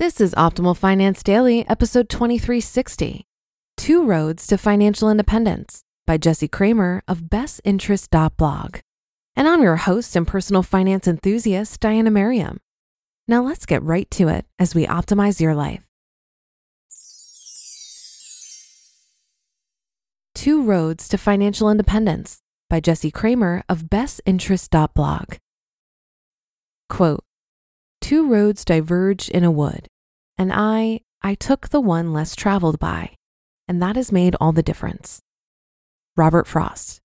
This is Optimal Finance Daily, episode 2360 Two Roads to Financial Independence by Jesse Cramer of bestinterest.blog. And I'm your host and personal finance enthusiast, Diana Merriam. Now let's get right to it as we optimize your life. Two Roads to Financial Independence by Jesse Cramer of bestinterest.blog. Quote, Two roads diverged in a wood, and I, I took the one less traveled by, and that has made all the difference. Robert Frost.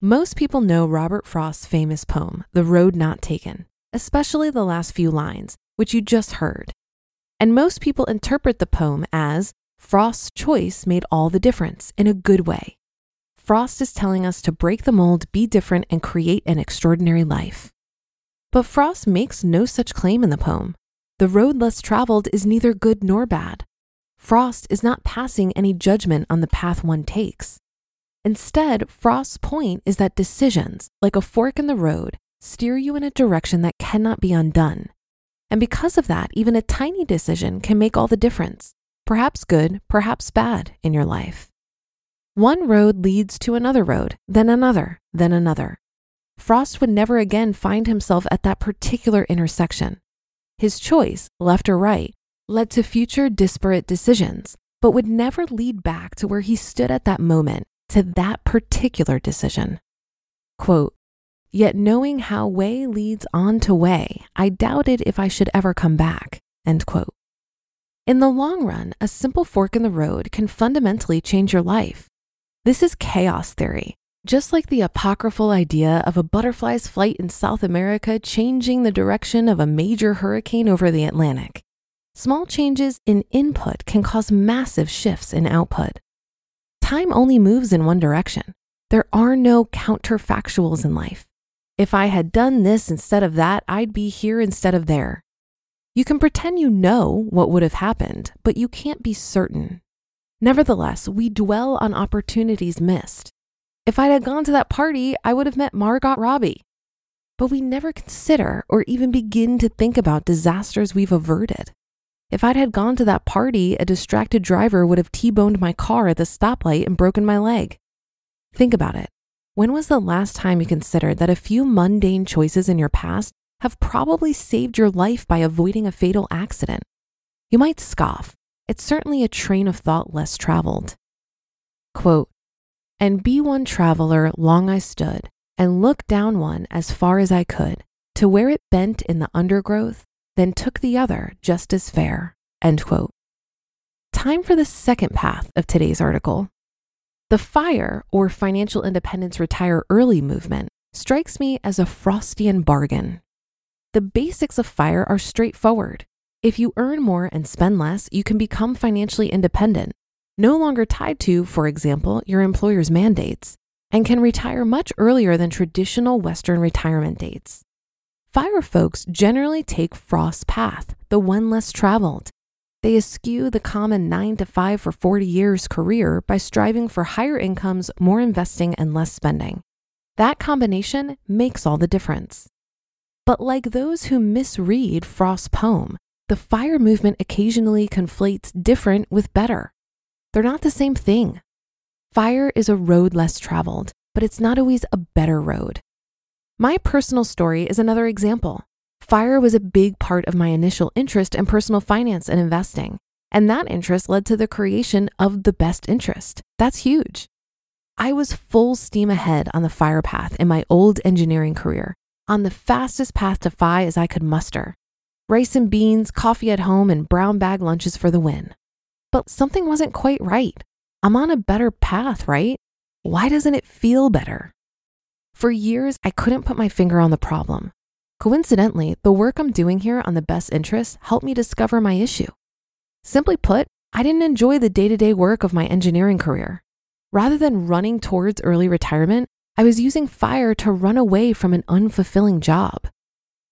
Most people know Robert Frost's famous poem, The Road Not Taken, especially the last few lines, which you just heard. And most people interpret the poem as Frost's choice made all the difference in a good way. Frost is telling us to break the mold, be different, and create an extraordinary life. But Frost makes no such claim in the poem. The road less traveled is neither good nor bad. Frost is not passing any judgment on the path one takes. Instead, Frost's point is that decisions, like a fork in the road, steer you in a direction that cannot be undone. And because of that, even a tiny decision can make all the difference, perhaps good, perhaps bad, in your life. One road leads to another road, then another, then another. Frost would never again find himself at that particular intersection. His choice, left or right, led to future disparate decisions, but would never lead back to where he stood at that moment, to that particular decision. Quote, Yet knowing how way leads on to way, I doubted if I should ever come back. End quote. In the long run, a simple fork in the road can fundamentally change your life. This is chaos theory, just like the apocryphal idea of a butterfly's flight in South America changing the direction of a major hurricane over the Atlantic, small changes in input can cause massive shifts in output. Time only moves in one direction. There are no counterfactuals in life. If I had done this instead of that, I'd be here instead of there. You can pretend you know what would have happened, but you can't be certain. Nevertheless, we dwell on opportunities missed. If I'd have gone to that party, I would have met Margot Robbie. But we never consider or even begin to think about disasters we've averted. If I'd had gone to that party, a distracted driver would have T-boned my car at the stoplight and broken my leg. Think about it. When was the last time you considered that a few mundane choices in your past have probably saved your life by avoiding a fatal accident? You might scoff. It's certainly a train of thought less traveled. Quote, and be one traveler long I stood, and looked down one as far as I could, to where it bent in the undergrowth, then took the other just as fair. End quote. Time for the second path of today's article. The FIRE, or Financial Independence Retire Early movement, strikes me as a Frostian bargain. The basics of FIRE are straightforward. If you earn more and spend less, you can become financially independent no longer tied to, for example, your employer's mandates, and can retire much earlier than traditional Western retirement dates. Fire folks generally take Frost's path, the one less traveled. They eschew the common 9 to 5 for 40 years career by striving for higher incomes, more investing, and less spending. That combination makes all the difference. But like those who misread Frost's poem, the fire movement occasionally conflates different with better. They're not the same thing. Fire is a road less traveled, but it's not always a better road. My personal story is another example. Fire was a big part of my initial interest in personal finance and investing, and that interest led to the creation of the best interest. That's huge. I was full steam ahead on the fire path in my old engineering career, on the fastest path to FI as I could muster. Rice and beans, coffee at home, and brown bag lunches for the win. But something wasn't quite right. I'm on a better path, right? Why doesn't it feel better? For years, I couldn't put my finger on the problem. Coincidentally, the work I'm doing here on the best interest helped me discover my issue. Simply put, I didn't enjoy the day to day work of my engineering career. Rather than running towards early retirement, I was using fire to run away from an unfulfilling job.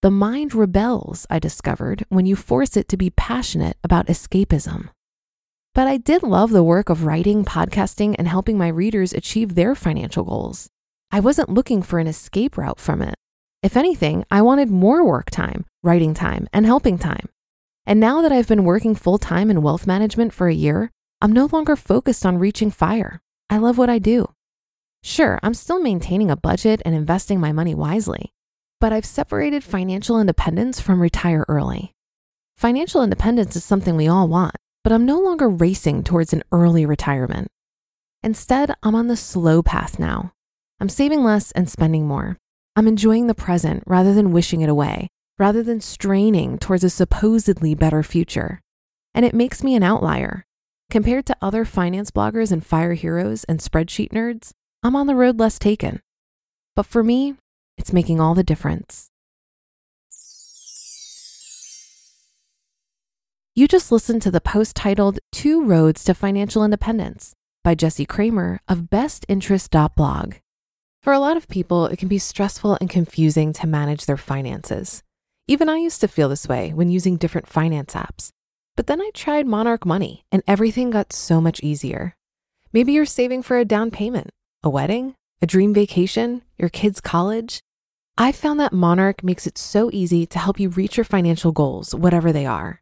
The mind rebels, I discovered, when you force it to be passionate about escapism. But I did love the work of writing, podcasting, and helping my readers achieve their financial goals. I wasn't looking for an escape route from it. If anything, I wanted more work time, writing time, and helping time. And now that I've been working full time in wealth management for a year, I'm no longer focused on reaching fire. I love what I do. Sure, I'm still maintaining a budget and investing my money wisely, but I've separated financial independence from retire early. Financial independence is something we all want, but I'm no longer racing towards an early retirement. Instead, I'm on the slow path now. I'm saving less and spending more. I'm enjoying the present rather than wishing it away, rather than straining towards a supposedly better future. And it makes me an outlier Compared to other finance bloggers and fire heroes and spreadsheet nerds, I'm on the road less taken. But for me, it's making all the difference. You just listened to the post titled Two Roads to Financial Independence by Jesse Cramer of bestinterest.blog. For a lot of people, it can be stressful and confusing to manage their finances. Even I used to feel this way when using different finance apps. But then I tried Monarch Money and everything got so much easier. Maybe you're saving for a down payment, a wedding, a dream vacation, your kids' college. I found that Monarch makes it so easy to help you reach your financial goals, whatever they are.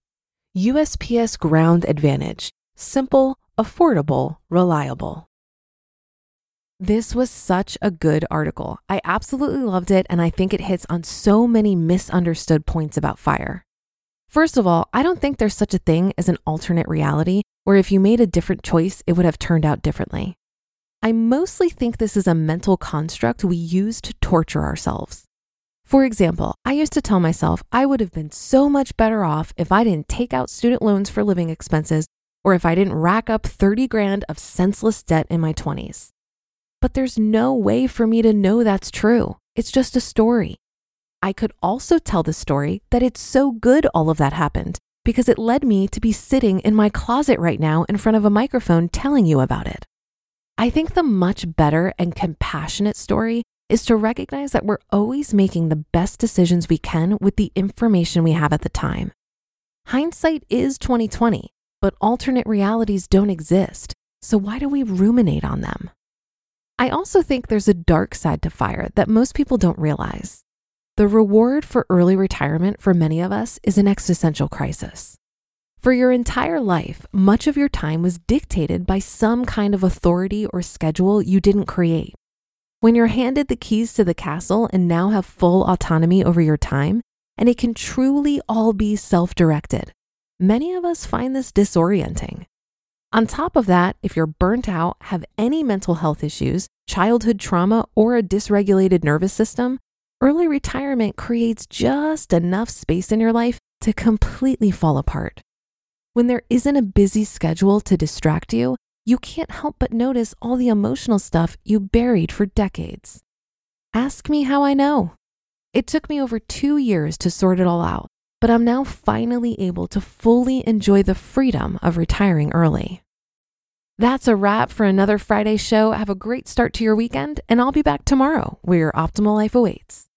USPS Ground Advantage: simple, affordable, reliable. This was such a good article. I absolutely loved it, and I think it hits on so many misunderstood points about fire. First of all, I don't think there's such a thing as an alternate reality where if you made a different choice, it would have turned out differently. I mostly think this is a mental construct we use to torture ourselves. For example, I used to tell myself I would have been so much better off if I didn't take out student loans for living expenses or if I didn't rack up 30 grand of senseless debt in my 20s. But there's no way for me to know that's true. It's just a story. I could also tell the story that it's so good all of that happened because it led me to be sitting in my closet right now in front of a microphone telling you about it. I think the much better and compassionate story is to recognize that we're always making the best decisions we can with the information we have at the time. Hindsight is 2020, but alternate realities don't exist. So why do we ruminate on them? I also think there's a dark side to fire that most people don't realize. the reward for early retirement for many of us is an existential crisis. For your entire life, much of your time was dictated by some kind of authority or schedule you didn't create. When you're handed the keys to the castle and now have full autonomy over your time, and it can truly all be self directed, many of us find this disorienting. On top of that, if you're burnt out, have any mental health issues, childhood trauma, or a dysregulated nervous system, early retirement creates just enough space in your life to completely fall apart. When there isn't a busy schedule to distract you, you can't help but notice all the emotional stuff you buried for decades. Ask me how I know. It took me over two years to sort it all out, but I'm now finally able to fully enjoy the freedom of retiring early. That's a wrap for another Friday show. Have a great start to your weekend, and I'll be back tomorrow where your optimal life awaits.